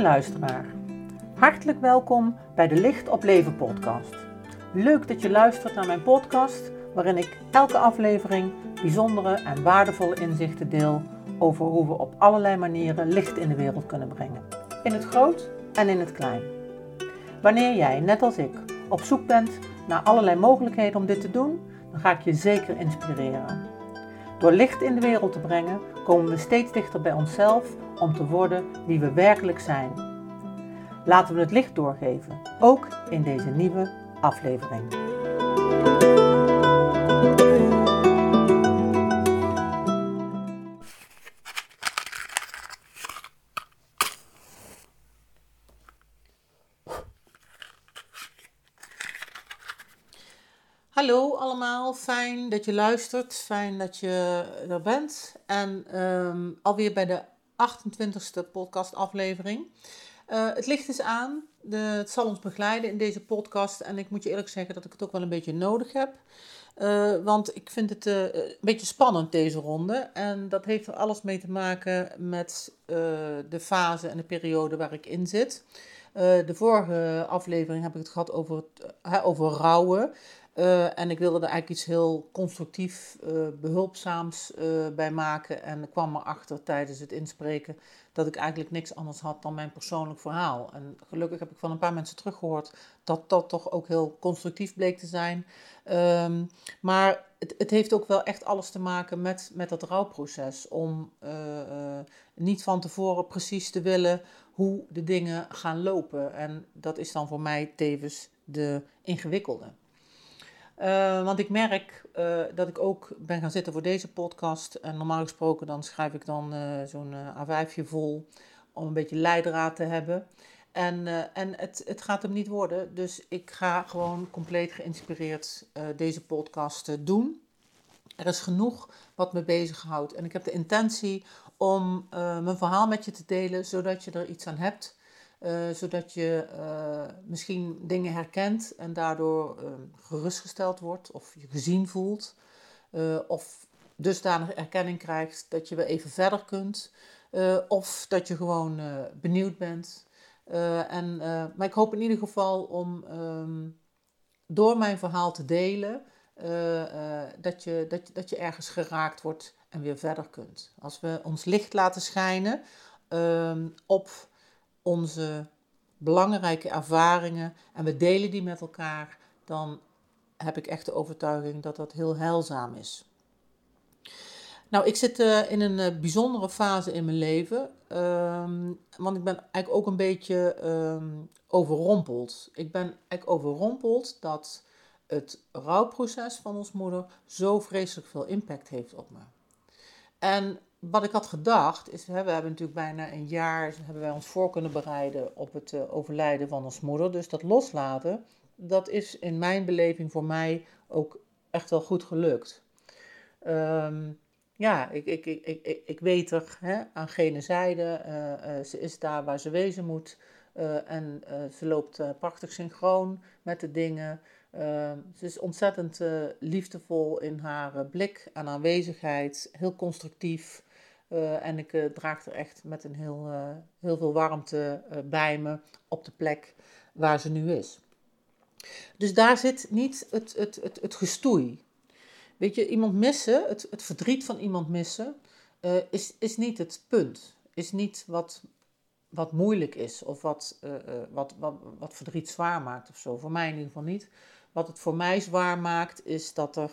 Luisteraar, hartelijk welkom bij de Licht op Leven podcast. Leuk dat je luistert naar mijn podcast, waarin ik elke aflevering bijzondere en waardevolle inzichten deel over hoe we op allerlei manieren licht in de wereld kunnen brengen. In het groot en in het klein. Wanneer jij, net als ik, op zoek bent naar allerlei mogelijkheden om dit te doen, dan ga ik je zeker inspireren. Door licht in de wereld te brengen, komen we steeds dichter bij onszelf om te worden wie we werkelijk zijn. Laten we het licht doorgeven, ook in deze nieuwe aflevering. Hallo allemaal, fijn dat je luistert, fijn dat je er bent. En um, alweer bij de 28e podcastaflevering. Uh, het licht is aan, de, het zal ons begeleiden in deze podcast. En ik moet je eerlijk zeggen dat ik het ook wel een beetje nodig heb. Uh, want ik vind het uh, een beetje spannend deze ronde. En dat heeft er alles mee te maken met de fase en de periode waar ik in zit. de vorige aflevering heb ik het gehad over, over rouwen. Uh, en ik wilde er eigenlijk iets heel constructief, uh, behulpzaams uh, bij maken. En ik kwam erachter tijdens het inspreken dat ik eigenlijk niks anders had dan mijn persoonlijk verhaal. En gelukkig heb ik van een paar mensen teruggehoord dat dat toch ook heel constructief bleek te zijn. Um, maar het, het, heeft ook wel echt alles te maken met, met dat rouwproces. Om niet van tevoren precies te willen hoe de dingen gaan lopen. En dat is dan voor mij tevens de ingewikkelde. Uh, want ik merk uh, dat ik ook ben gaan zitten voor deze podcast. En normaal gesproken dan schrijf ik dan uh, zo'n A5'je vol om een beetje leidraad te hebben. En, en het, het gaat hem niet worden. Dus ik ga gewoon compleet geïnspireerd deze podcast doen. Er is genoeg wat me bezighoudt. En ik heb de intentie om mijn verhaal met je te delen, zodat je er iets aan hebt. Uh, zodat je uh, misschien dingen herkent en daardoor uh, gerustgesteld wordt of je gezien voelt. of dusdanig erkenning krijgt dat je weer even verder kunt. of dat je gewoon benieuwd bent. en, maar ik hoop in ieder geval om um, door mijn verhaal te delen dat, je, dat, dat je ergens geraakt wordt en weer verder kunt. Als we ons licht laten schijnen um, op onze belangrijke ervaringen en we delen die met elkaar, dan heb ik echt de overtuiging dat dat heel heilzaam is. Nou, ik zit uh, in een uh, bijzondere fase in mijn leven, um, want ik ben eigenlijk ook een beetje um, overrompeld. Ik ben eigenlijk overrompeld dat het rouwproces van ons moeder zo vreselijk veel impact heeft op me. En wat ik had gedacht is, hè, we hebben natuurlijk bijna een jaar, hebben wij ons voor kunnen bereiden op het uh, overlijden van ons moeder. Dus dat loslaten, dat is in mijn beleving voor mij ook echt wel goed gelukt. Um, ja, ik, ik, ik, ik, ik weet er hè, aan gene zijde, uh, uh, ze is daar waar ze wezen moet. en ze loopt prachtig synchroon met de dingen. Uh, ze is ontzettend liefdevol in haar blik en aanwezigheid, heel constructief. Uh, en ik uh, draag er echt met een heel, uh, heel veel warmte bij me op de plek waar ze nu is. Dus daar zit niet het, het, het, het gestoei. Weet je, iemand missen, het, het verdriet van iemand missen, is, is niet het punt. Is niet wat, wat moeilijk is of wat, wat, wat, wat verdriet zwaar maakt of zo. Voor mij in ieder geval niet. Wat het voor mij zwaar maakt, is dat er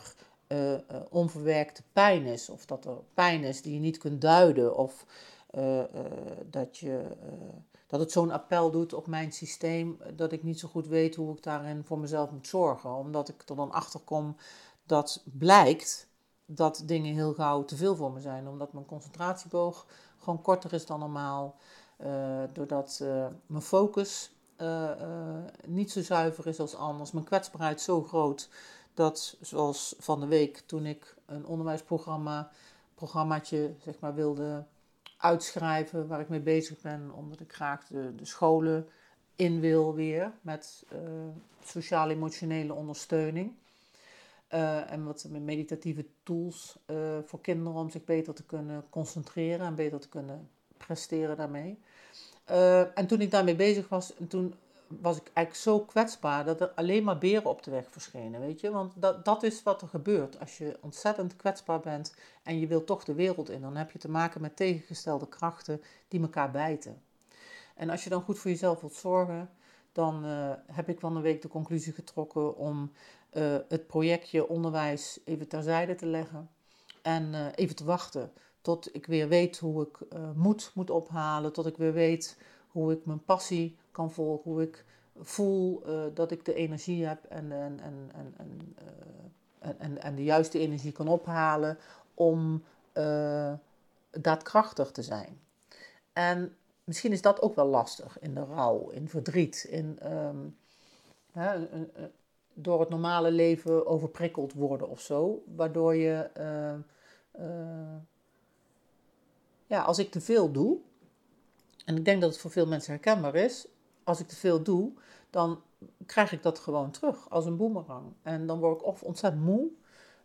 uh, onverwerkte pijn is. Of dat er pijn is die je niet kunt duiden. Of uh, dat, je, dat het zo'n appel doet op mijn systeem dat ik niet zo goed weet hoe ik daarin voor mezelf moet zorgen. Omdat ik er dan achter kom dat blijkt dat dingen heel gauw te veel voor me zijn. Omdat mijn concentratieboog gewoon korter is dan normaal. doordat mijn focus niet zo zuiver is als anders. Mijn kwetsbaarheid zo groot dat, zoals van de week, toen ik een onderwijsprogramma, programmaatje, zeg maar, wilde uitschrijven waar ik mee bezig ben, omdat ik graag de, de scholen in wil weer met uh, sociaal-emotionele ondersteuning. Uh, en wat meditatieve tools uh, voor kinderen om zich beter te kunnen concentreren en beter te kunnen presteren daarmee. Eh, en toen ik daarmee bezig was, en toen was ik eigenlijk zo kwetsbaar dat er alleen maar beren op de weg verschenen, weet je. Want dat, dat is wat er gebeurt als je ontzettend kwetsbaar bent en je wilt toch de wereld in. Dan heb je te maken met tegengestelde krachten die elkaar bijten. En als je dan goed voor jezelf wilt zorgen, dan uh, heb ik van een week de conclusie getrokken om uh, het projectje onderwijs even terzijde te leggen en uh, even te wachten tot ik weer weet hoe ik moed moet ophalen, tot ik weer weet hoe ik mijn passie kan volgen, hoe ik voel dat ik de energie heb en, en, en, en, en, en, en de juiste energie kan ophalen om daadkrachtig te zijn. En misschien is dat ook wel lastig in de rouw, in verdriet, in um, hè, door het normale leven overprikkeld worden of zo. Waardoor je, ja, als ik te veel doe, en ik denk dat het voor veel mensen herkenbaar is, als ik te veel doe, dan krijg ik dat gewoon terug als een boemerang. En dan word ik of ontzettend moe,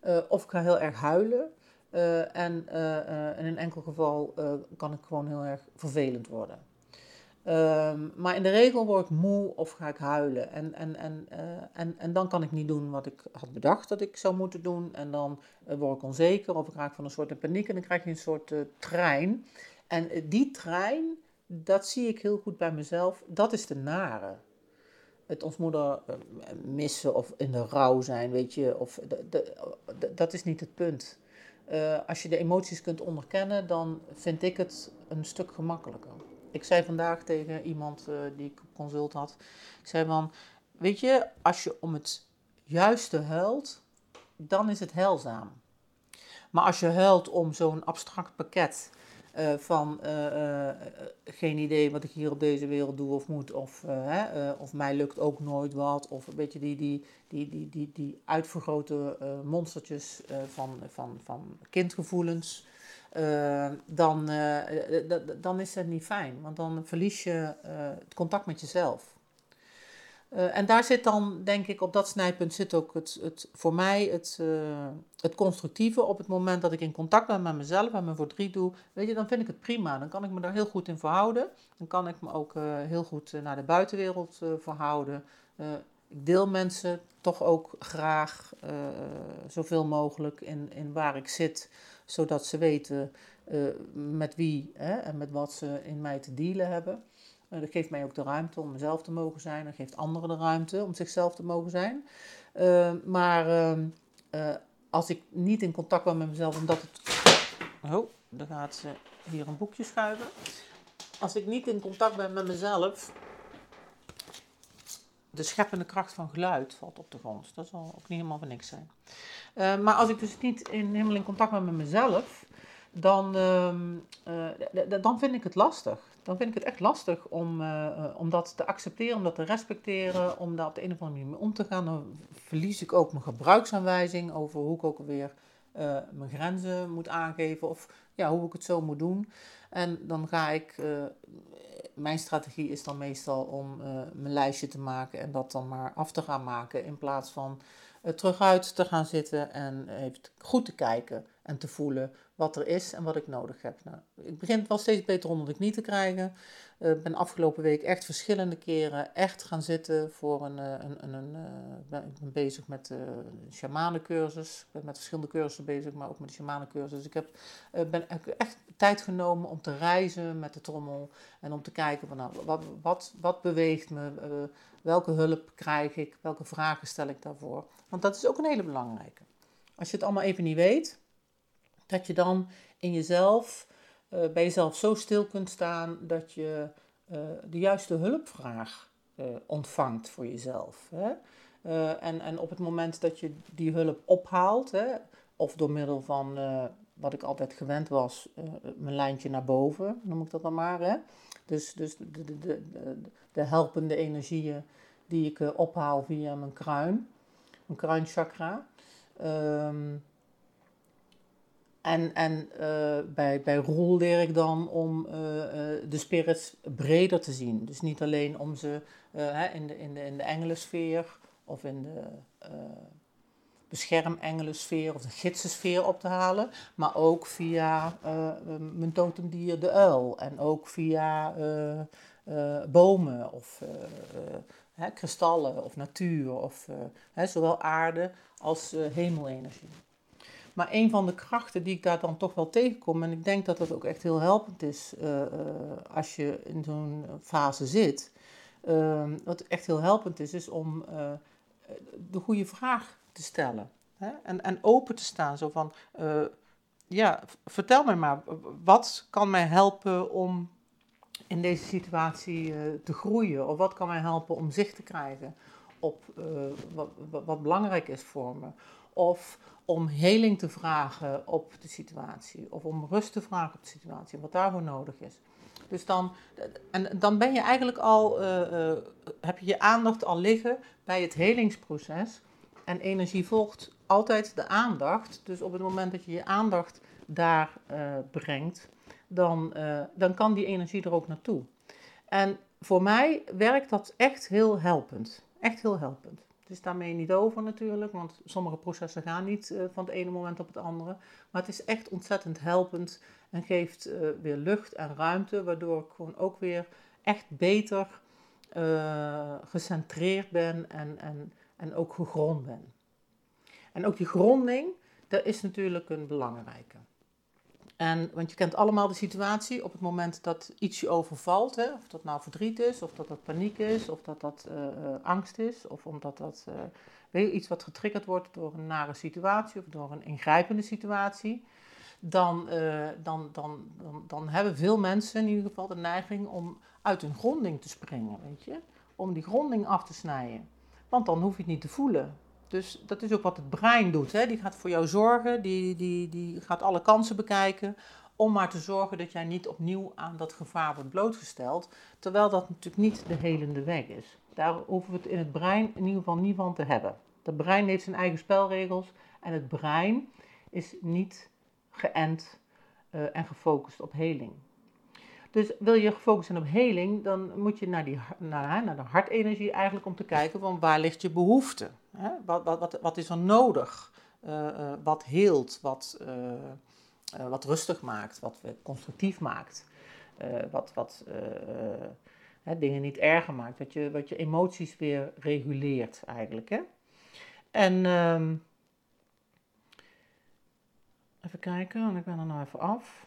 uh, of ik ga heel erg huilen. Uh, en uh, in een enkel geval kan ik gewoon heel erg vervelend worden. Um, maar in de regel word ik moe of ga ik huilen. En, en, en, en, en dan kan ik niet doen wat ik had bedacht dat ik zou moeten doen. En dan word ik onzeker of ik raak van een soort paniek en dan krijg je een soort trein. En die trein, dat zie ik heel goed bij mezelf, dat is de nare het ons moeder missen of in de rouw zijn, weet je, of dat is niet het punt. Uh, als je de emoties kunt onderkennen, dan vind ik het een stuk gemakkelijker. Ik zei vandaag tegen iemand uh, die ik op consult had, ik zei van, weet je, als je om het juiste huilt, dan is het heilzaam. Maar als je huilt om zo'n abstract pakket uh, van uh, uh, geen idee wat ik hier op deze wereld doe of moet, of, of mij lukt ook nooit wat, of een beetje die, die, die, die, die, die uitvergrote monstertjes van, van, van kindgevoelens, dan, dan is dat niet fijn, want dan verlies je het contact met jezelf. Uh, en daar zit dan, denk ik, op dat snijpunt zit ook het, het, voor mij het, uh, het constructieve. Op het moment dat ik in contact ben met mezelf en mijn verdriet doe, weet je, dan vind ik het prima. Dan kan ik me daar heel goed in verhouden. Dan kan ik me ook uh, heel goed naar de buitenwereld verhouden. ik deel mensen toch ook graag zoveel mogelijk in, in waar ik zit, zodat ze weten met wie hè, en met wat ze in mij te dealen hebben. Uh, dat geeft mij ook de ruimte om mezelf te mogen zijn. Dat geeft anderen de ruimte om zichzelf te mogen zijn. Uh, maar uh, als ik niet in contact ben met mezelf, omdat het. Oh, dan gaat ze hier een boekje schuiven. Als ik niet in contact ben met mezelf. De scheppende kracht van geluid valt op de grond. Dat zal ook niet helemaal van niks zijn. maar als ik dus niet in, helemaal in contact ben met mezelf, dan, ehm, dan vind ik het lastig dan vind ik het echt lastig om, uh, om dat te accepteren, om dat te respecteren, om daar op de een of andere manier mee om te gaan. Dan verlies ik ook mijn gebruiksaanwijzing over hoe ik ook weer uh, mijn grenzen moet aangeven of ja, hoe ik het zo moet doen. En dan ga ik, mijn strategie is dan meestal om mijn lijstje te maken en dat dan maar af te gaan maken in plaats van terug uit te gaan zitten en even goed te kijken en te voelen wat er is en wat ik nodig heb. Nou, ik begin het wel steeds beter onder de knie te krijgen. Ik uh, ben afgelopen week echt verschillende keren echt gaan zitten voor een... Uh, een, een, een uh, ik ben bezig met een shamanencursus. Ik ben met verschillende cursussen bezig, maar ook met de shamanencursus. Ik heb, ben echt tijd genomen om te reizen met de trommel. En om te kijken van nou, wat, wat, wat beweegt me? welke hulp krijg ik? Welke vragen stel ik daarvoor? Want dat is ook een hele belangrijke. Als je het allemaal even niet weet dat je dan in jezelf, uh, bij jezelf zo stil kunt staan dat je uh, de juiste hulpvraag uh, ontvangt voor jezelf. Hè? en, en op het moment dat je die hulp ophaalt, hè, of door middel van wat ik altijd gewend was, mijn lijntje naar boven, noem ik dat dan maar. Hè? Dus, dus de, de, de, de, helpende energieën die ik ophaal via mijn kruin, mijn kruinchakra. Um, en, en uh, bij, bij Roel leer ik dan om uh, de spirits breder te zien. Dus niet alleen om ze in, de, in, de, in de engelensfeer of in de beschermengelensfeer of de gidsensfeer op te halen. Maar ook via mijn totemdier de uil. En ook via bomen of kristallen of natuur of zowel aarde als hemelenergie. Maar een van de krachten die ik daar dan toch wel tegenkom, en ik denk dat dat ook echt heel helpend is als je in zo'n fase zit, uh, wat echt heel helpend is, is om de goede vraag te stellen. Hè? En, en open te staan. Zo van, ja, vertel mij maar, wat kan mij helpen om in deze situatie te groeien? Of wat kan mij helpen om zicht te krijgen op wat, wat, belangrijk is voor me? Of om heling te vragen op de situatie. Of om rust te vragen op de situatie, wat daarvoor nodig is. Dus dan, en dan ben je eigenlijk al, heb je je aandacht al liggen bij het helingsproces. En energie volgt altijd de aandacht. Dus op het moment dat je je aandacht daar uh, brengt, dan, dan kan die energie er ook naartoe. En voor mij werkt dat echt heel helpend. Echt heel helpend. Is daarmee niet over natuurlijk, want sommige processen gaan niet uh, van het ene moment op het andere. Maar het is echt ontzettend helpend en geeft weer lucht en ruimte, waardoor ik gewoon ook weer echt beter gecentreerd ben en, en, en ook gegrond ben. En ook die gronding, dat is natuurlijk een belangrijke. En, want je kent allemaal de situatie op het moment dat iets je overvalt, hè, of dat nou verdriet is, of dat dat paniek is, of dat dat uh, angst is, of omdat dat uh, iets wat getriggerd wordt door een nare situatie of door een ingrijpende situatie, dan, dan, dan, dan, dan, hebben veel mensen in ieder geval de neiging om uit hun gronding te springen, weet je, om die gronding af te snijden. Want dan hoef je het niet te voelen. Dus dat is ook wat het brein doet. Hè? Die gaat voor jou zorgen, die, die, die gaat alle kansen bekijken. Om maar te zorgen dat jij niet opnieuw aan dat gevaar wordt blootgesteld. Terwijl dat natuurlijk niet de helende weg is. Daar hoeven we het in het brein in ieder geval niet van te hebben. Het brein heeft zijn eigen spelregels. En het brein is niet geënt uh, en gefocust op heling. Dus wil je gefocust zijn op heling, dan moet je naar, die, naar, naar de hartenergie eigenlijk om te kijken van waar ligt je behoefte? Hè? Wat, wat, wat, wat, is er nodig? Uh, uh, wat heelt, wat, uh, wat rustig maakt, wat constructief maakt, wat, wat hè, dingen niet erger maakt, wat je, wat je emoties weer reguleert eigenlijk. Hè? En um, even kijken, ik ben er nou even af.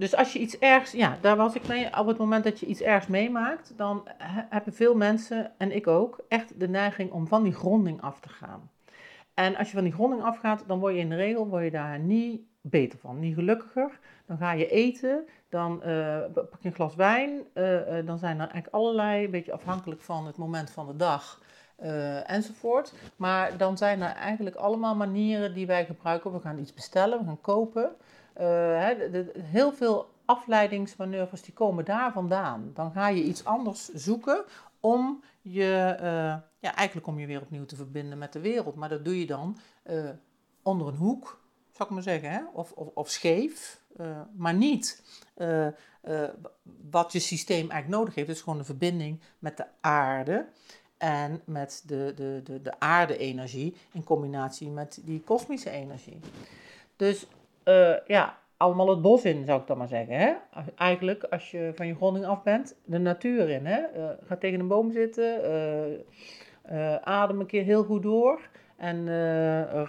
Dus als je iets ergs, ja, daar was ik mee. Op het moment dat je iets ergs meemaakt, dan hebben veel mensen, en ik ook, echt de neiging om van die gronding af te gaan. En als je van die gronding afgaat, dan word je in de regel word je daar niet beter van, niet gelukkiger. Dan ga je eten, dan uh, pak je een glas wijn, uh, uh, dan zijn er eigenlijk allerlei, een beetje afhankelijk van het moment van de dag, enzovoort. Maar dan zijn er eigenlijk allemaal manieren die wij gebruiken. We gaan iets bestellen, we gaan kopen. De, heel veel afleidingsmanoeuvres die komen daar vandaan. Dan ga je iets anders zoeken om je, uh, ja, eigenlijk om je weer opnieuw te verbinden met de wereld. Maar dat doe je dan uh, onder een hoek, zou ik maar zeggen, hè? Of, of, of scheef, maar niet wat je systeem eigenlijk nodig heeft. Dus gewoon een verbinding met de aarde en met de, de, de, de aarde-energie in combinatie met die kosmische energie. Dus uh, ja, allemaal het bos in, zou ik dan maar zeggen. Hè? Eigenlijk, als je van je gronding af bent, de natuur in. Hè? Uh, ga tegen een boom zitten, uh, adem een keer heel goed door. En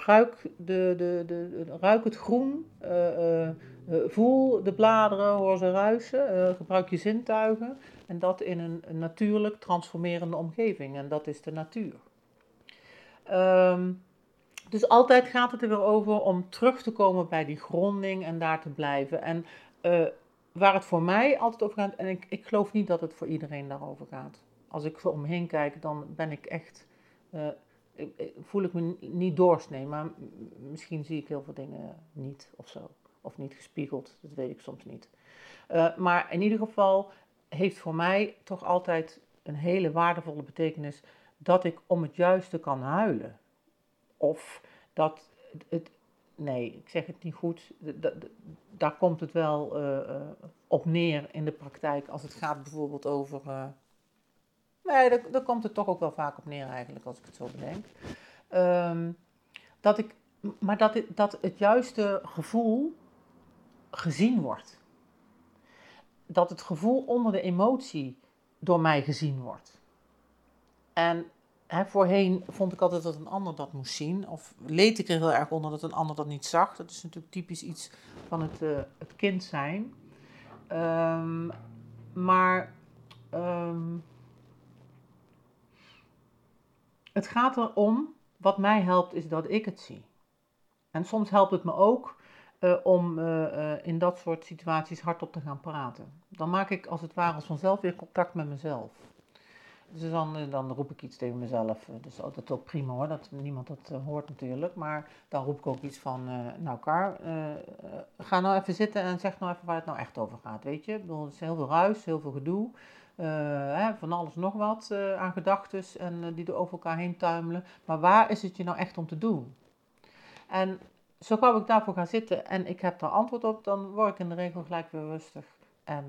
ruik, de, de, de, ruik het groen, voel de bladeren, hoor ze ruisen, gebruik je zintuigen. En dat in een, natuurlijk transformerende omgeving. En dat is de natuur. Um, dus altijd gaat het er weer over om terug te komen bij die gronding en daar te blijven. En uh, waar het voor mij altijd over gaat, en ik, ik geloof niet dat het voor iedereen daarover gaat. Als ik om me heen kijk, dan ben ik echt, ik, voel ik me niet doorsnee, maar misschien zie ik heel veel dingen niet of zo. Of niet gespiegeld, dat weet ik soms niet. Uh, maar in ieder geval heeft voor mij toch altijd een hele waardevolle betekenis dat ik om het juiste kan huilen. Of dat het, nee, ik zeg het niet goed, daar komt het wel uh, op neer in de praktijk als het gaat bijvoorbeeld over. Uh, nee, daar, komt het toch ook wel vaak op neer eigenlijk, als ik het zo bedenk. Um, dat ik, maar dat dat het juiste gevoel gezien wordt. dat het gevoel onder de emotie door mij gezien wordt. En voorheen vond ik altijd dat een ander dat moest zien. Of leed ik er heel erg onder dat een ander dat niet zag. Dat is natuurlijk typisch iets van het, uh, het kind zijn. Um, maar um, het gaat erom, wat mij helpt is dat ik het zie. En soms helpt het me ook uh, om uh, in dat soort situaties hardop te gaan praten. Dan maak ik als het ware als vanzelf weer contact met mezelf. Dus dan, dan roep ik iets tegen mezelf. Dus dat is ook prima hoor, dat niemand dat hoort natuurlijk. Maar dan roep ik ook iets van, nou Kar, ga nou even zitten en zeg nou even waar het nou echt over gaat. Weet je, ik is heel veel ruis, heel veel gedoe. Hè, van alles nog wat aan gedachten en die er over elkaar heen tuimelen. Maar waar is het je nou echt om te doen? En zo gauw ik daarvoor ga zitten en ik heb daar antwoord op, dan word ik in de regel gelijk weer rustig. En,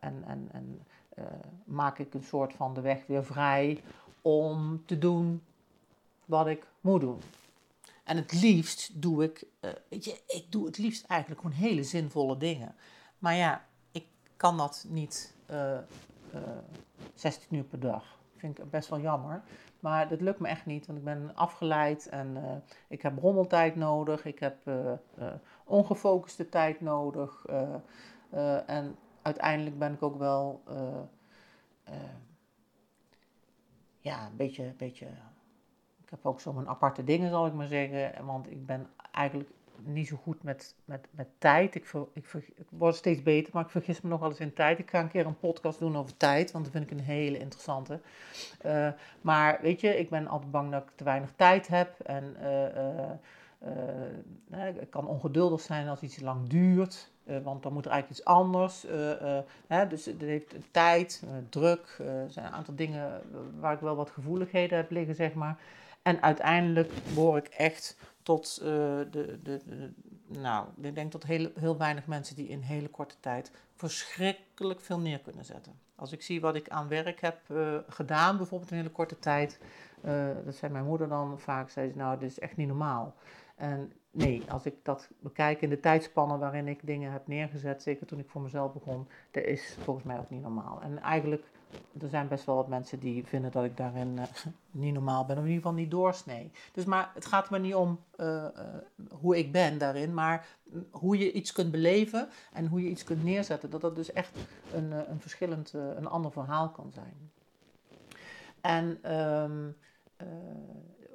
en, en, en uh, maak ik een soort van de weg weer vrij om te doen wat ik moet doen. En het liefst doe ik, uh, weet je, ik doe het liefst eigenlijk gewoon hele zinvolle dingen. Maar ja, ik kan dat niet 16 uur per dag. Vind ik best wel jammer. Maar dat lukt me echt niet, want ik ben afgeleid en ik heb rommeltijd nodig, ik heb ongefocuste tijd nodig. en uiteindelijk ben ik ook wel ja, een beetje, beetje. Ik heb ook zo mijn aparte dingen, zal ik maar zeggen. Want ik ben eigenlijk niet zo goed met, met, met tijd. Ik, ik, word steeds beter, maar ik vergis me nog wel eens in tijd. Ik ga een keer een podcast doen over tijd, want dat vind ik een hele interessante. Uh, maar weet je, ik ben altijd bang dat ik te weinig tijd heb. En uh, ik kan ongeduldig zijn als iets lang duurt. Want dan moet er eigenlijk iets anders. Hè, dus het heeft tijd, druk. Er zijn een aantal dingen waar ik wel wat gevoeligheden heb liggen, zeg maar. En uiteindelijk word ik echt tot de, de, de, nou, ik denk tot heel, heel weinig mensen die in hele korte tijd verschrikkelijk veel neer kunnen zetten. Als ik zie wat ik aan werk heb gedaan, bijvoorbeeld in hele korte tijd, dat zei mijn moeder dan vaak, zei ze, nou, dit is echt niet normaal. En nee, als ik dat bekijk in de tijdspannen waarin ik dingen heb neergezet, zeker toen ik voor mezelf begon, dat is volgens mij ook niet normaal. En eigenlijk er zijn best wel wat mensen die vinden dat ik daarin uh, niet normaal ben, of in ieder geval niet doorsnee. Dus maar het gaat me niet om uh, uh, hoe ik ben daarin, maar hoe je iets kunt beleven en hoe je iets kunt neerzetten. Dat dat dus echt een, een verschillend, een ander verhaal kan zijn. En um,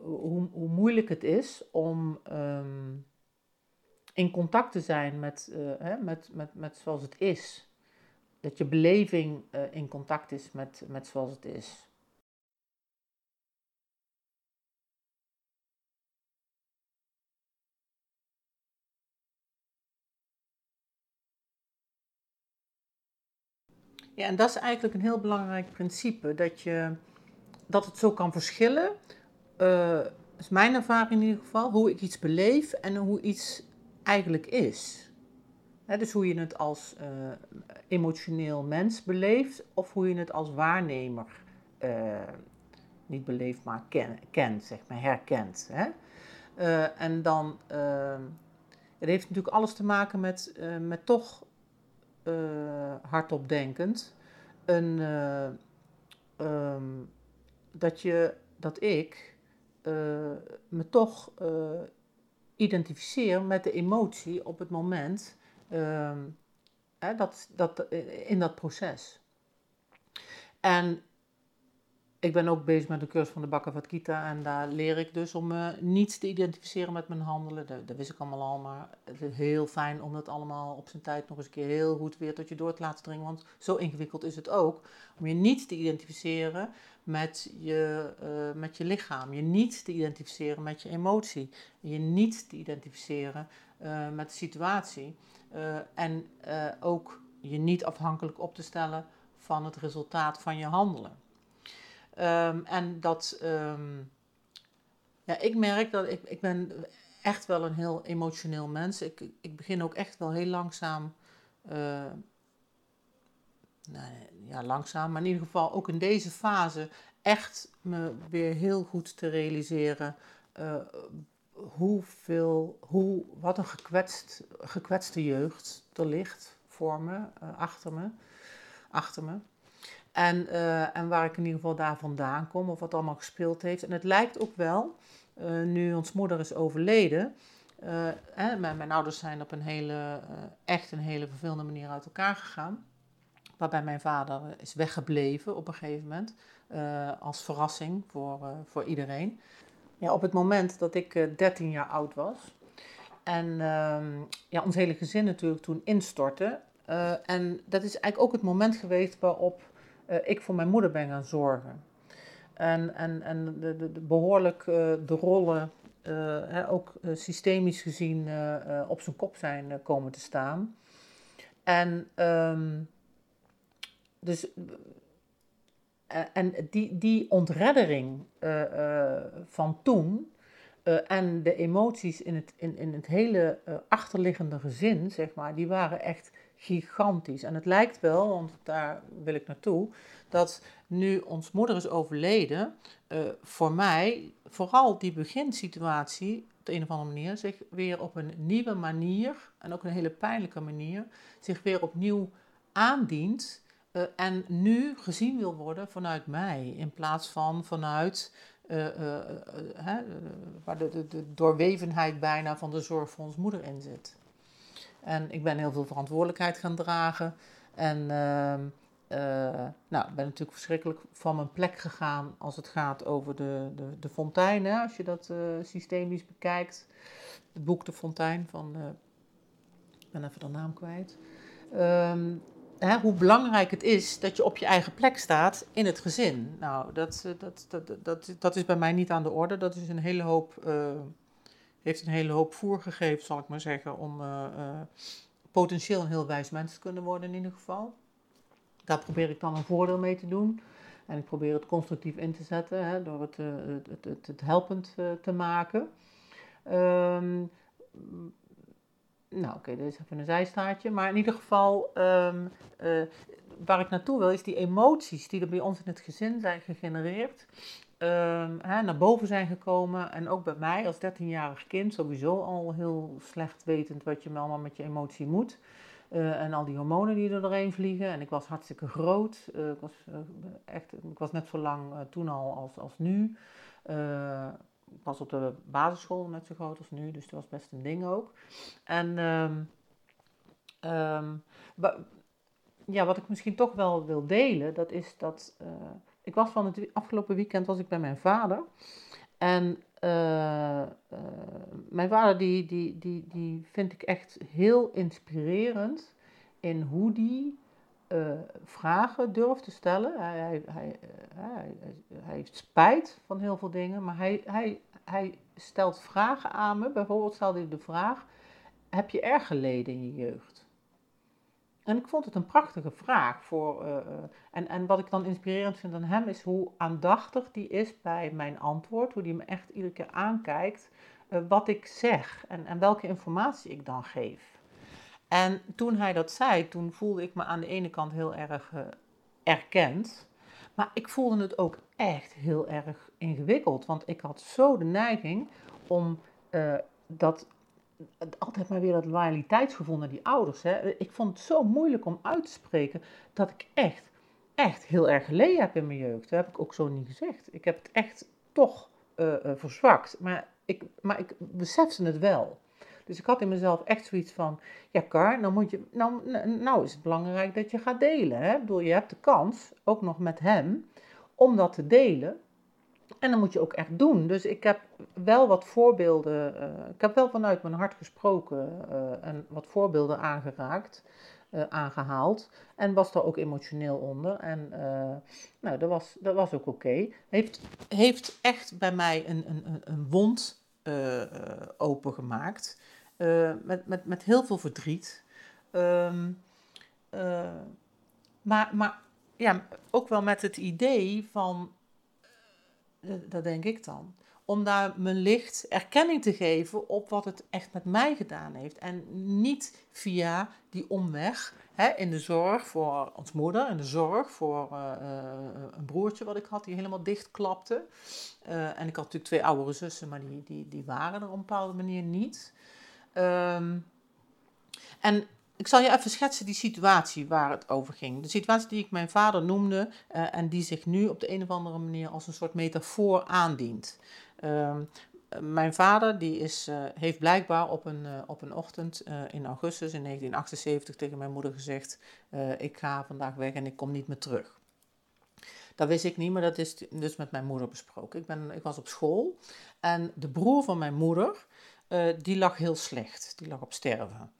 hoe, hoe, moeilijk het is om um, in contact te zijn met, hè, met, met, met zoals het is dat je beleving uh, in contact is met, met zoals het is. Ja, en dat is eigenlijk een heel belangrijk principe, dat, je, dat het zo kan verschillen. Uh, is mijn ervaring in ieder geval, hoe ik iets beleef en hoe iets eigenlijk is dus hoe je het als uh, emotioneel mens beleeft of hoe je het als waarnemer uh, niet beleeft, maar ken, kent, zeg maar, herkent. Hè? En dan, het heeft natuurlijk alles te maken met, met toch hardop denkend, een, um, dat, je, dat ik me toch identificeer met de emotie op het moment Um, hè, dat, dat, eh, in dat proces. En ik ben ook bezig met de cursus van de Bhagavad Gita en daar leer ik dus om uh, niets te identificeren met mijn handelen. Dat, wist ik allemaal al, maar het is heel fijn om dat allemaal op zijn tijd nog eens een keer heel goed weer tot je door te laten dringen. Want zo ingewikkeld is het ook om je niet te identificeren met je, uh, met je lichaam, je niet te identificeren met je emotie, je niet te identificeren uh, met de situatie. En ook je niet afhankelijk op te stellen van het resultaat van je handelen. Um, en dat, um, ja, ik merk dat ik, ik ben echt wel een heel emotioneel mens. Ik, ik begin ook echt wel heel langzaam, uh, nou, ja, langzaam, maar in ieder geval ook in deze fase echt me weer heel goed te realiseren hoeveel, hoe, wat een gekwetst, gekwetste jeugd er ligt voor me, achter me. Achter me. En, en waar ik in ieder geval daar vandaan kom, of wat allemaal gespeeld heeft. En het lijkt ook wel, nu ons moeder is overleden, mijn, mijn, ouders zijn op een hele, echt een hele vervelende manier uit elkaar gegaan. Waarbij mijn vader is weggebleven op een gegeven moment. als verrassing voor, voor iedereen. Ja, op het moment dat ik 13 jaar oud was. En uh, ja, ons hele gezin natuurlijk toen instortte. En dat is eigenlijk ook het moment geweest waarop uh, ik voor mijn moeder ben gaan zorgen. En, en, en de, de, behoorlijk uh, de rollen, hè, ook systemisch gezien, op zijn kop zijn komen te staan. En um, dus en die, die ontreddering van toen, en de emoties in het, in, in het hele achterliggende gezin, zeg maar, die waren echt gigantisch. En het lijkt wel, want daar wil ik naartoe, dat nu ons moeder is overleden, uh, voor mij vooral die beginsituatie op de een of andere manier zich weer op een nieuwe manier, en ook een hele pijnlijke manier, zich weer opnieuw aandient. en nu gezien wil worden vanuit mij, in plaats van vanuit uh, waar de, de, doorwevenheid bijna van de zorg voor ons moeder in zit. En ik ben heel veel verantwoordelijkheid gaan dragen. En ehm, nou, ben natuurlijk verschrikkelijk van mijn plek gegaan als het gaat over de, de, de fontein. Als je dat systemisch bekijkt. Het boek De Fontein van, ik ben even de naam kwijt. Um, hè, hoe belangrijk het is dat je op je eigen plek staat in het gezin. Nou, dat, eh, dat, dat, dat, dat is bij mij niet aan de orde. Dat is een hele hoop, uh, heeft een hele hoop voer gegeven, zal ik maar zeggen, om uh, potentieel een heel wijs mens te kunnen worden in ieder geval. Daar probeer ik dan een voordeel mee te doen. En ik probeer het constructief in te zetten hè, door het, het, het, het, helpend te maken. Um, nou, oké, dit is even een zijstaartje. Maar in ieder geval, uh, waar ik naartoe wil, is die emoties die er bij ons in het gezin zijn gegenereerd. Hè, naar boven zijn gekomen. En ook bij mij als 13-jarig kind, sowieso al heel slecht wetend wat je allemaal met je emotie moet. Uh, en al die hormonen die er doorheen vliegen. En ik was hartstikke groot. Uh, ik, was, echt, ik was net zo lang toen al als, als nu ik was op de basisschool net zo groot als nu, dus dat was best een ding ook. En um, um, ja, wat ik misschien toch wel wil delen, dat is dat ik was van het afgelopen weekend was ik bij mijn vader. En uh, uh, mijn vader die, die, die, die vind ik echt heel inspirerend in hoe die uh, vragen durft te stellen. Hij, hij, hij, hij, heeft spijt van heel veel dingen, maar hij, hij, hij stelt vragen aan me. Bijvoorbeeld stelde hij de vraag: Heb je erg geleden in je jeugd? En ik vond het een prachtige vraag. Voor, uh, en, en wat ik dan inspirerend vind aan hem is hoe aandachtig die is bij mijn antwoord. Hoe die me echt iedere keer aankijkt uh, wat ik zeg en, en welke informatie ik dan geef. En toen hij dat zei, toen voelde ik me aan de ene kant heel erg erkend. Maar ik voelde het ook echt heel erg ingewikkeld. Want ik had zo de neiging om dat altijd maar weer dat loyaliteitsgevoel naar die ouders. Hè. Ik vond het zo moeilijk om uit te spreken dat ik echt, echt heel erg geleden heb in mijn jeugd. Dat heb ik ook zo niet gezegd. Ik heb het echt toch uh, uh, verzwakt. Maar ik, maar ik besefte het wel. Dus ik had in mezelf echt zoiets van, ja Kar, nou, moet je, nou, nou is het belangrijk dat je gaat delen. Hè? Ik bedoel, je hebt de kans, ook nog met hem, om dat te delen. En dan moet je ook echt doen. Dus ik heb wel wat voorbeelden, uh, ik heb wel vanuit mijn hart gesproken uh, en wat voorbeelden aangeraakt, uh, aangehaald. En was daar ook emotioneel onder. En nou, dat was, dat was ook oké. Heeft, heeft echt bij mij een, een, een wond opengemaakt. Met, met, met heel veel verdriet. Uh, maar, maar ja, ook wel met het idee van, dat denk ik dan, om daar mijn licht erkenning te geven op wat het echt met mij gedaan heeft. En niet via die omweg hè, in de zorg voor ons moeder, in de zorg voor een broertje wat ik had die helemaal dichtklapte. en ik had natuurlijk twee oudere zussen, maar die, die, die waren er op een bepaalde manier niet. Um, en ik zal je even schetsen die situatie waar het over ging. De situatie die ik mijn vader noemde uh, en die zich nu op de een of andere manier als een soort metafoor aandient. Uh, mijn vader die is, uh, heeft blijkbaar op een, uh, op een ochtend in augustus in 1978 tegen mijn moeder gezegd: Ik ga vandaag weg en ik kom niet meer terug. Dat wist ik niet, maar dat is dus met mijn moeder besproken. Ik, ben, ik was op school en de broer van mijn moeder, die lag heel slecht. Die lag op sterven.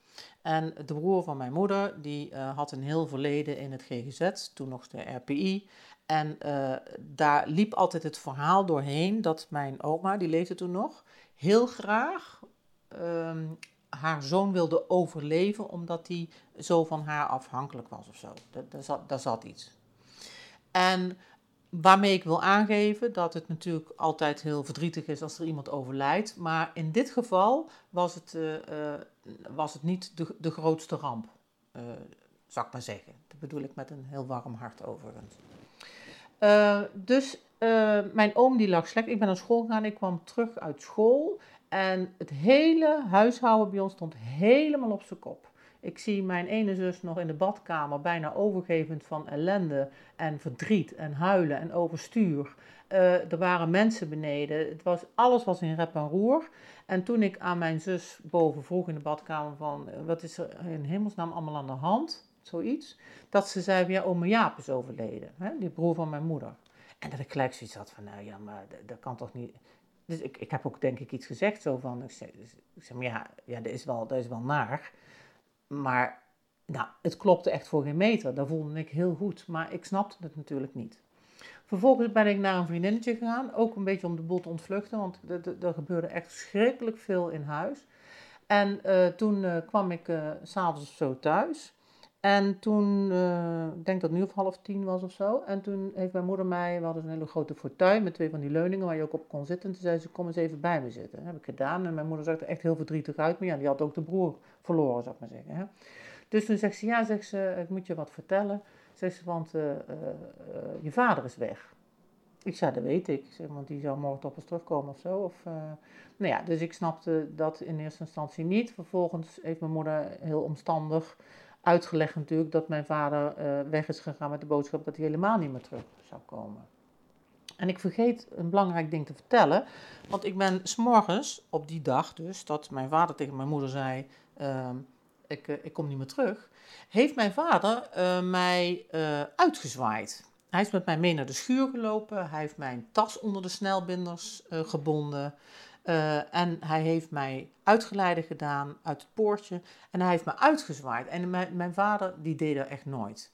En de broer van mijn moeder, die uh, had een heel verleden in het GGZ, toen nog de RPI. En uh, daar liep altijd het verhaal doorheen dat mijn oma, die leefde toen nog, heel graag um, haar zoon wilde overleven, omdat hij zo van haar afhankelijk was of zo. Daar, zat, daar zat iets. En Waarmee ik wil aangeven dat het natuurlijk altijd heel verdrietig is als er iemand overlijdt. Maar in dit geval was het, uh, uh, was het niet de, de grootste ramp, uh, zou ik maar zeggen. Dat bedoel ik met een heel warm hart overigens. dus mijn oom die lag slecht. Ik ben naar school gegaan, ik kwam terug uit school. En het hele huishouden bij ons stond helemaal op zijn kop. Ik zie mijn ene zus nog in de badkamer, bijna overgevend van ellende en verdriet en huilen en overstuur. Uh, er waren mensen beneden. Het was, alles was in rep en roer. En toen ik aan mijn zus boven vroeg in de badkamer van... Eh, wat is er in hemelsnaam allemaal aan de hand? Zoiets. Dat ze zei, ja, ome Jaap is overleden. Hè? Die broer van mijn moeder. En dat ik gelijk zoiets had van, nou ja, maar dat kan toch niet... Dus ik, ik heb ook denk ik iets gezegd zo van... Ik zeg, ik zeg maar ja, ja dat, is wel, dat is wel naar... Maar nou, het klopte echt voor geen meter. Dat voelde ik heel goed, maar ik snapte het natuurlijk niet. Vervolgens ben ik naar een vriendinnetje gegaan, ook een beetje om de boel te ontvluchten, want er gebeurde echt verschrikkelijk veel in huis. En uh, toen uh, kwam ik uh, s'avonds of zo thuis. En toen, ik denk dat het nu of half tien was of zo. En toen heeft mijn moeder mij, we hadden een hele grote fortuin met twee van die leuningen waar je ook op kon zitten. En toen zei ze, kom eens even bij me zitten. Dat heb ik gedaan. En mijn moeder zag er echt heel verdrietig uit. Maar ja, die had ook de broer verloren, zou ik maar zeggen. Hè. Dus toen zegt ze, ja, zegt ze, ik moet je wat vertellen. Zegt ze, want uh, uh, je vader is weg. Ik zei, dat weet ik. Want die zou morgen op ons terugkomen of zo. Of, uh, nou ja, dus ik snapte dat in eerste instantie niet. Vervolgens heeft mijn moeder heel omstandig uitgelegd natuurlijk dat mijn vader weg is gegaan met de boodschap dat hij helemaal niet meer terug zou komen. En ik vergeet een belangrijk ding te vertellen. Want ik ben s'morgens, op die dag dus, dat mijn vader tegen mijn moeder zei: ik, uh, ik kom niet meer terug. Heeft mijn vader uh, mij uh, uitgezwaaid. Hij is met mij mee naar de schuur gelopen. Hij heeft mijn tas onder de snelbinders gebonden. en hij heeft mij uitgeleide gedaan uit het poortje. En hij heeft me uitgezwaaid. En mijn, mijn vader, die deed dat echt nooit.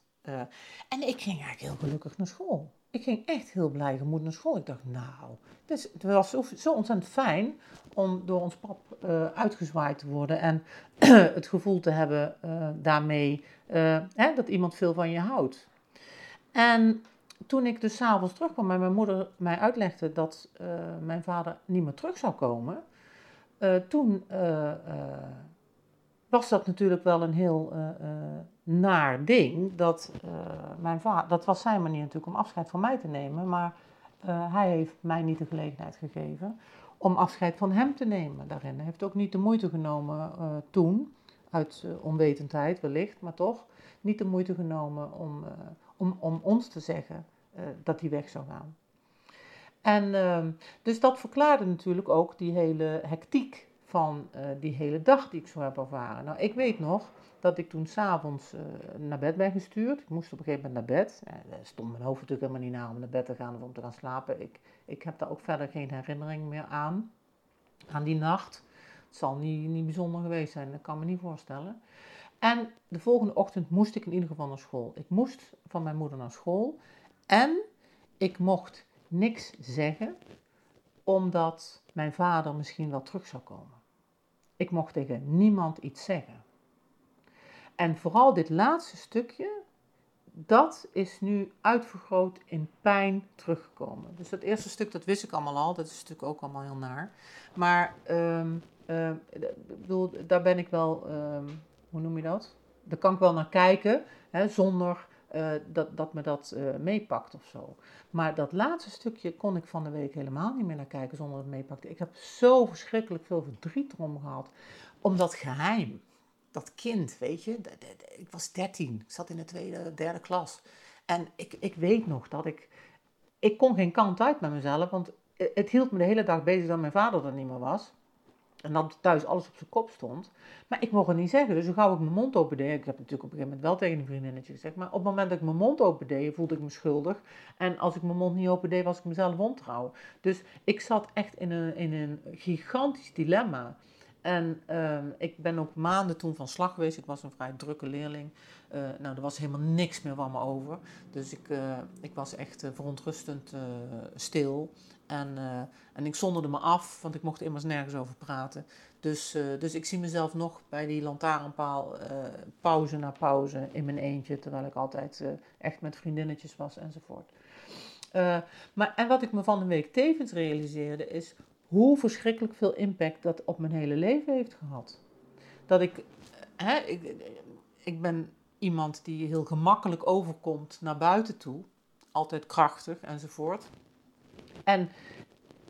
en ik ging eigenlijk heel gelukkig naar school ik ging echt heel blij gemoed naar school. Ik dacht, nou, het, het was zo, zo, ontzettend fijn om door ons pap uh, uitgezwaaid te worden en het gevoel te hebben uh, daarmee uh, hè, dat iemand veel van je houdt. En toen ik dus s'avonds terugkwam en mijn moeder mij uitlegde dat mijn vader niet meer terug zou komen, toen was dat natuurlijk wel een heel naar ding. Dat, uh, mijn dat was zijn manier natuurlijk om afscheid van mij te nemen. Maar hij heeft mij niet de gelegenheid gegeven om afscheid van hem te nemen daarin. Hij heeft ook niet de moeite genomen toen, uit onwetendheid wellicht, maar toch, niet de moeite genomen om, om, om ons te zeggen dat hij weg zou gaan. En ehm, dus dat verklaarde natuurlijk ook die hele hectiek van die hele dag die ik zo heb ervaren. Nou, ik weet nog dat ik toen s'avonds uh, naar bed ben gestuurd. Ik moest op een gegeven moment naar bed. Uh, stond mijn hoofd natuurlijk helemaal niet na om naar bed te gaan of om te gaan slapen. Ik, ik heb daar ook verder geen herinnering meer aan, aan die nacht. Het zal niet, niet bijzonder geweest zijn, dat kan me niet voorstellen. En de volgende ochtend moest ik in ieder geval naar school. Ik moest van mijn moeder naar school. En ik mocht niks zeggen, omdat mijn vader misschien wel terug zou komen. Ik mocht tegen niemand iets zeggen. En vooral dit laatste stukje, dat is nu uitvergroot in pijn teruggekomen. Dus dat eerste stuk, dat wist ik allemaal al, dat is natuurlijk ook allemaal heel naar. Maar um, uh, bedoel, daar ben ik wel, um, hoe noem je dat? Daar kan ik wel naar kijken, hè, zonder uh, dat, dat me dat uh, meepakt of zo. Maar dat laatste stukje kon ik van de week helemaal niet meer naar kijken zonder dat het meepakte. Ik heb zo verschrikkelijk veel verdriet erom gehad, om dat geheim dat kind, weet je. Ik was 13, ik zat in de tweede, derde klas. En ik, ik weet nog dat ik, ik kon geen kant uit met mezelf, want het hield me de hele dag bezig dat mijn vader er niet meer was. En dat thuis alles op zijn kop stond. Maar ik mocht het niet zeggen. Dus hoe gauw ik mijn mond open deed. Ik heb natuurlijk op een gegeven moment wel tegen een vriendinnetje gezegd. Maar op het moment dat ik mijn mond open deed, voelde ik me schuldig. En als ik mijn mond niet open deed, was ik mezelf ontrouw. Dus ik zat echt in een, in een gigantisch dilemma. En ehm, ik ben ook maanden toen van slag geweest. Ik was een vrij drukke leerling. Uh, nou, er was helemaal niks meer van me over. Dus ik, uh, ik was echt uh, verontrustend stil. En, en ik zonderde me af, want ik mocht immers nergens over praten. Dus, dus ik zie mezelf nog bij die lantaarnpaal, pauze na pauze, in mijn eentje. Terwijl ik altijd echt met vriendinnetjes was enzovoort. maar, en wat ik me van de week tevens realiseerde is hoe verschrikkelijk veel impact dat op mijn hele leven heeft gehad. Dat ik, hè, ik, ik ben iemand die heel gemakkelijk overkomt naar buiten toe, altijd krachtig enzovoort. En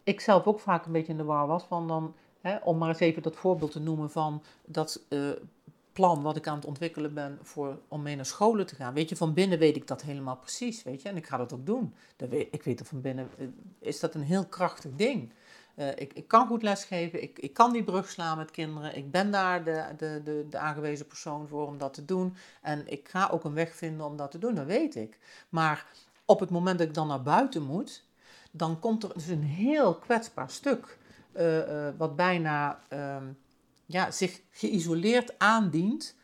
ik zelf ook vaak een beetje in de war was van dan, hè, om maar eens even dat voorbeeld te noemen van dat uh, plan wat ik aan het ontwikkelen ben voor, om mee naar scholen te gaan. Weet je, van binnen weet ik dat helemaal precies, weet je, en ik ga dat ook doen. Dat ik weet er van binnen, eh, is dat een heel krachtig ding. Uh, ik, ik kan goed lesgeven, ik, ik kan die brug slaan met kinderen. Ik ben daar de, de, de, de aangewezen persoon voor om dat te doen. En ik ga ook een weg vinden om dat te doen, dat weet ik. Maar op het moment dat ik dan naar buiten moet, dan komt er dus een heel kwetsbaar stuk. Uh, uh, wat bijna ehm, ja, zich geïsoleerd aandient.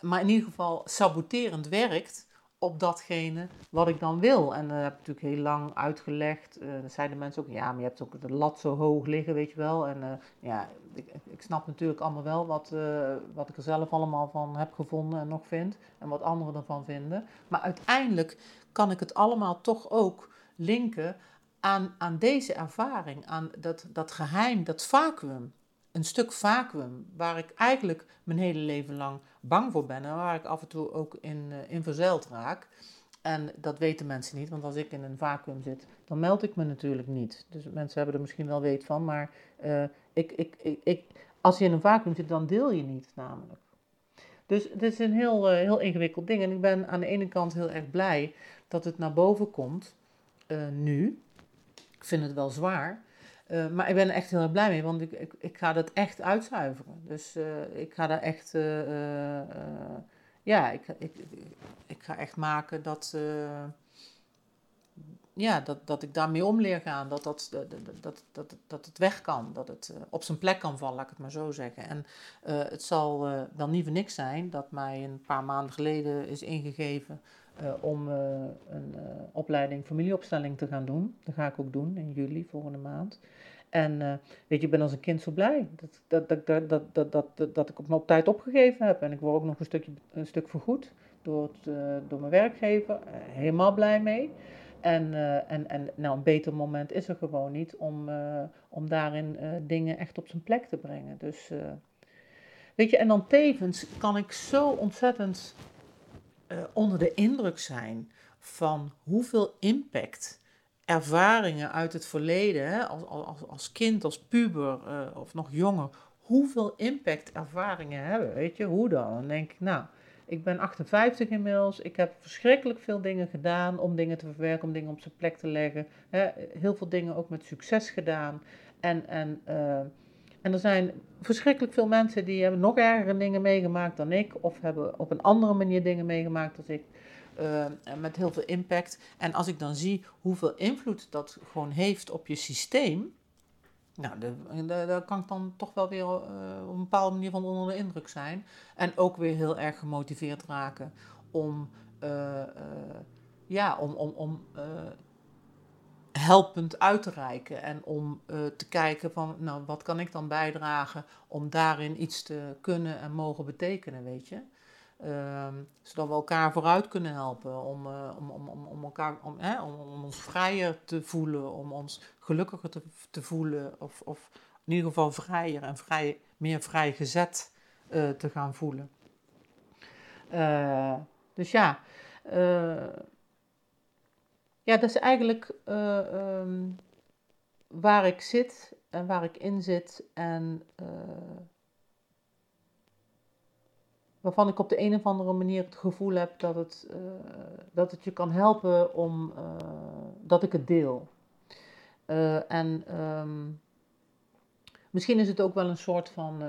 maar in ieder geval saboterend werkt op datgene wat ik dan wil. En dat heb ik natuurlijk heel lang uitgelegd. Uh, dan zeiden mensen ook, ja, maar je hebt ook de lat zo hoog liggen, weet je wel. En uh, ja, ik, ik, snap natuurlijk allemaal wel wat, uh, wat ik er zelf allemaal van heb gevonden en nog vind. En wat anderen ervan vinden. Maar uiteindelijk kan ik het allemaal toch ook linken aan, aan deze ervaring. Aan dat, dat geheim, dat vacuüm een stuk vacuüm waar ik eigenlijk mijn hele leven lang bang voor ben en waar ik af en toe ook in, uh, in verzeild raak. En dat weten mensen niet, want als ik in een vacuüm zit, dan meld ik me natuurlijk niet. Dus mensen hebben er misschien wel weet van, maar uh, ik, ik, ik, ik, als je in een vacuüm zit, dan deel je niet namelijk. Dus het is een heel, uh, heel ingewikkeld ding. En ik ben aan de ene kant heel erg blij dat het naar boven komt, nu. Ik vind het wel zwaar. Uh, maar ik ben er echt heel erg blij mee, want ik, ik, ik ga dat echt uitzuiveren. Dus uh, ik ga daar echt, uh, ja, ik, ik, ik ga echt maken dat, ja, dat, dat ik daarmee om leer gaan. Dat, dat, dat, dat, dat, het weg kan, dat het op zijn plek kan vallen, laat ik het maar zo zeggen. En het zal wel niet voor niks zijn dat mij een paar maanden geleden is ingegeven uh, om uh, een uh, opleiding familieopstelling te gaan doen. Dat ga ik ook doen in juli, volgende maand. En weet je, ik ben als een kind zo blij dat, dat, dat, dat, dat, dat, dat, ik op tijd opgegeven heb. En ik word ook nog een, stukje, een stuk vergoed door, het, door mijn werkgever. helemaal blij mee. En, en, en nou, een beter moment is er gewoon niet om, om daarin dingen echt op zijn plek te brengen. Dus weet je, en dan tevens kan ik zo ontzettend uh, onder de indruk zijn van hoeveel impact ervaringen uit het verleden, hè, als, als, als kind, als puber uh, of nog jonger, hoeveel impact ervaringen hebben. Weet je, hoe dan? Dan denk ik, nou, ik ben 58 inmiddels, ik heb verschrikkelijk veel dingen gedaan om dingen te verwerken, om dingen op zijn plek te leggen. Hè, heel veel dingen ook met succes gedaan. En, en uh, en er zijn verschrikkelijk veel mensen die hebben nog ergere dingen meegemaakt dan ik, of hebben op een andere manier dingen meegemaakt dan ik. Uh, met heel veel impact. En als ik dan zie hoeveel invloed dat gewoon heeft op je systeem, nou, daar kan ik dan toch wel weer uh, op een bepaalde manier van onder de indruk zijn. En ook weer heel erg gemotiveerd raken om, uh, ja, om, om, om helpend uit te reiken en om uh, te kijken van, nou, wat kan ik dan bijdragen om daarin iets te kunnen en mogen betekenen, weet je. Uh, zodat we elkaar vooruit kunnen helpen, om, uh, om, om, om, om, elkaar, om, hè, om, om, ons vrijer te voelen, om ons gelukkiger te, te voelen, of, of in ieder geval vrijer en vrij, meer vrijgezet uh, te gaan voelen. dus ja, ja, dat is eigenlijk uh, um, waar ik zit en waar ik in zit. En uh, waarvan ik op de een of andere manier het gevoel heb dat het, eh, dat het je kan helpen om eh, dat ik het deel. en ehm, misschien is het ook wel een soort van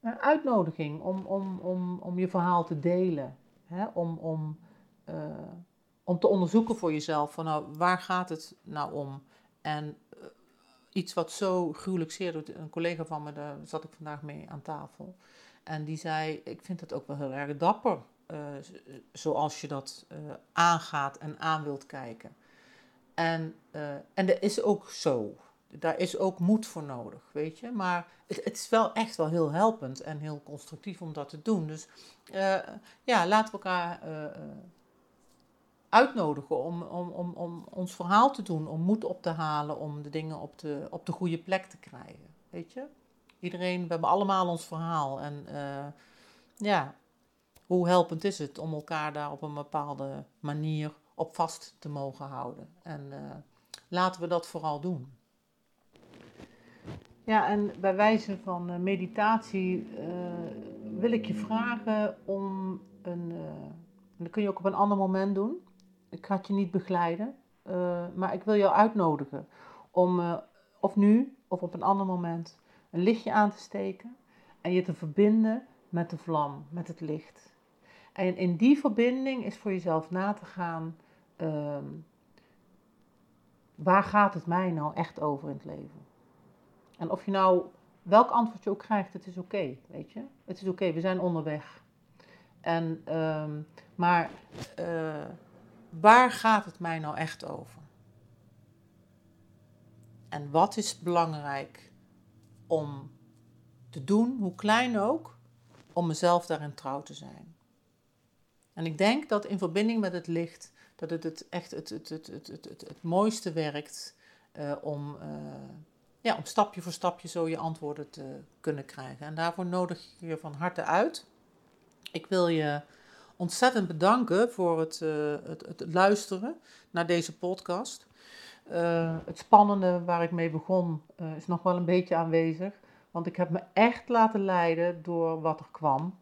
uitnodiging om, om, om, om je verhaal te delen. Hè? Om, om, om te onderzoeken voor jezelf van nou, waar gaat het nou om? En iets wat zo gruwelijk zeer doet. Een collega van me, daar zat ik vandaag mee aan tafel. En die zei, ik vind het ook wel heel erg dapper, uh, zoals je dat uh, aangaat en aan wilt kijken. En, en dat is ook zo. Daar is ook moed voor nodig, weet je. Maar het, het is wel echt wel heel helpend en heel constructief om dat te doen. Dus ja, laten we elkaar uitnodigen om, om, om, om ons verhaal te doen, om moed op te halen, om de dingen op de, op de goede plek te krijgen. Weet je? Iedereen, we hebben allemaal ons verhaal. En uh, ja, hoe helpend is het om elkaar daar op een bepaalde manier op vast te mogen houden? En uh, laten we dat vooral doen. Ja, en bij wijze van uh, meditatie wil ik je vragen om een. dat kun je ook op een ander moment doen ik het je niet begeleiden, uh, maar ik wil jou uitnodigen om, uh, of nu of op een ander moment, een lichtje aan te steken en je te verbinden met de vlam, met het licht. En in die verbinding is voor jezelf na te gaan, uh, waar gaat het mij nou echt over in het leven? En of je nou, welk antwoord je ook krijgt, het is oké, weet je? Het is oké, we zijn onderweg. En, ehm, maar uh, waar gaat het mij nou echt over? En wat is belangrijk om te doen, hoe klein ook, om mezelf daarin trouw te zijn? En ik denk dat in verbinding met het licht, dat het, het echt het, het, het, het, het, het, het mooiste werkt uh, om, uh, ja, om stapje voor stapje zo je antwoorden te kunnen krijgen. En daarvoor nodig ik je van harte uit. Ik wil je ontzettend bedanken voor het, uh, het, het, luisteren naar deze podcast. Uh, het spannende waar ik mee begon uh, is nog wel een beetje aanwezig. Want ik heb me echt laten leiden door wat er kwam.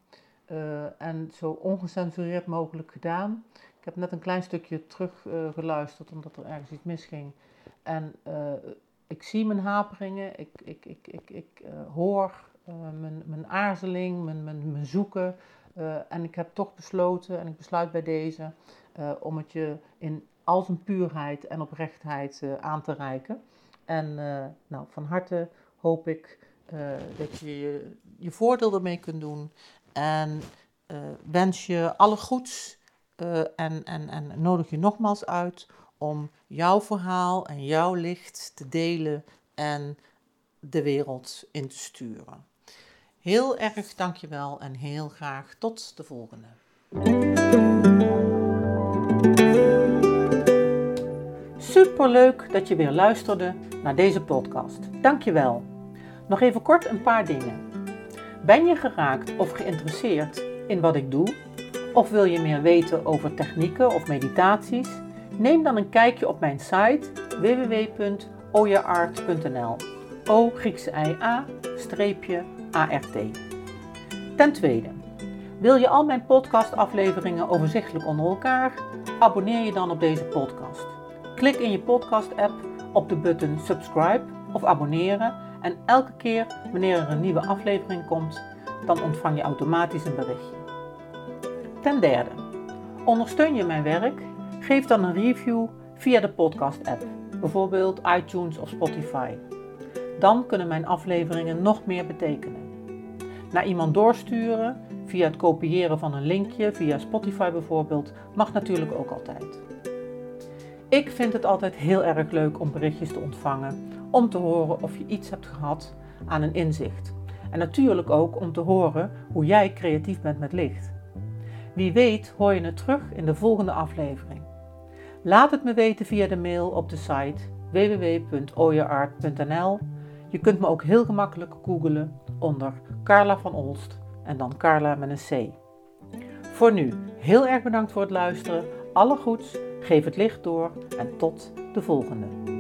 en zo ongecensureerd mogelijk gedaan. Ik heb net een klein stukje teruggeluisterd omdat er ergens iets misging. En ik zie mijn haperingen, ik, ik, ik, ik, ik hoor mijn, mijn aarzeling, mijn, mijn, mijn zoeken. Uh, en ik heb toch besloten, en ik besluit bij deze, uh, om het je in al zijn puurheid en oprechtheid uh, aan te reiken. En nou, van harte hoop ik dat je, je je voordeel ermee kunt doen. En wens je alle goeds en, en, en nodig je nogmaals uit om jouw verhaal en jouw licht te delen en de wereld in te sturen. Heel erg dankjewel en heel graag tot de volgende. Superleuk dat je weer luisterde naar deze podcast. Dankjewel. Nog even kort een paar dingen. Ben je geraakt of geïnteresseerd in wat ik doe? Of wil je meer weten over technieken of meditaties? Neem dan een kijkje op mijn site www.oyaart.nl. O Griekse I A streepje ART. Ten tweede, wil je al mijn podcastafleveringen overzichtelijk onder elkaar? Abonneer je dan op deze podcast. Klik in je podcast-app op de button subscribe of abonneren en elke keer wanneer er een nieuwe aflevering komt, dan ontvang je automatisch een berichtje. Ten derde, ondersteun je mijn werk? Geef dan een review via de podcast-app, bijvoorbeeld iTunes of Spotify. Dan kunnen mijn afleveringen nog meer betekenen naar iemand doorsturen via het kopiëren van een linkje, via Spotify bijvoorbeeld, mag natuurlijk ook altijd. Ik vind het altijd heel erg leuk om berichtjes te ontvangen, om te horen of je iets hebt gehad aan een inzicht. En natuurlijk ook om te horen hoe jij creatief bent met licht. Wie weet hoor je het terug in de volgende aflevering. Laat het me weten via de mail op de site www.oyeart.nl. Je kunt me ook heel gemakkelijk googlen onder Carla van Olst en dan Carla met een C. Voor nu, heel erg bedankt voor het luisteren. Alle goeds, geef het licht door en tot de volgende.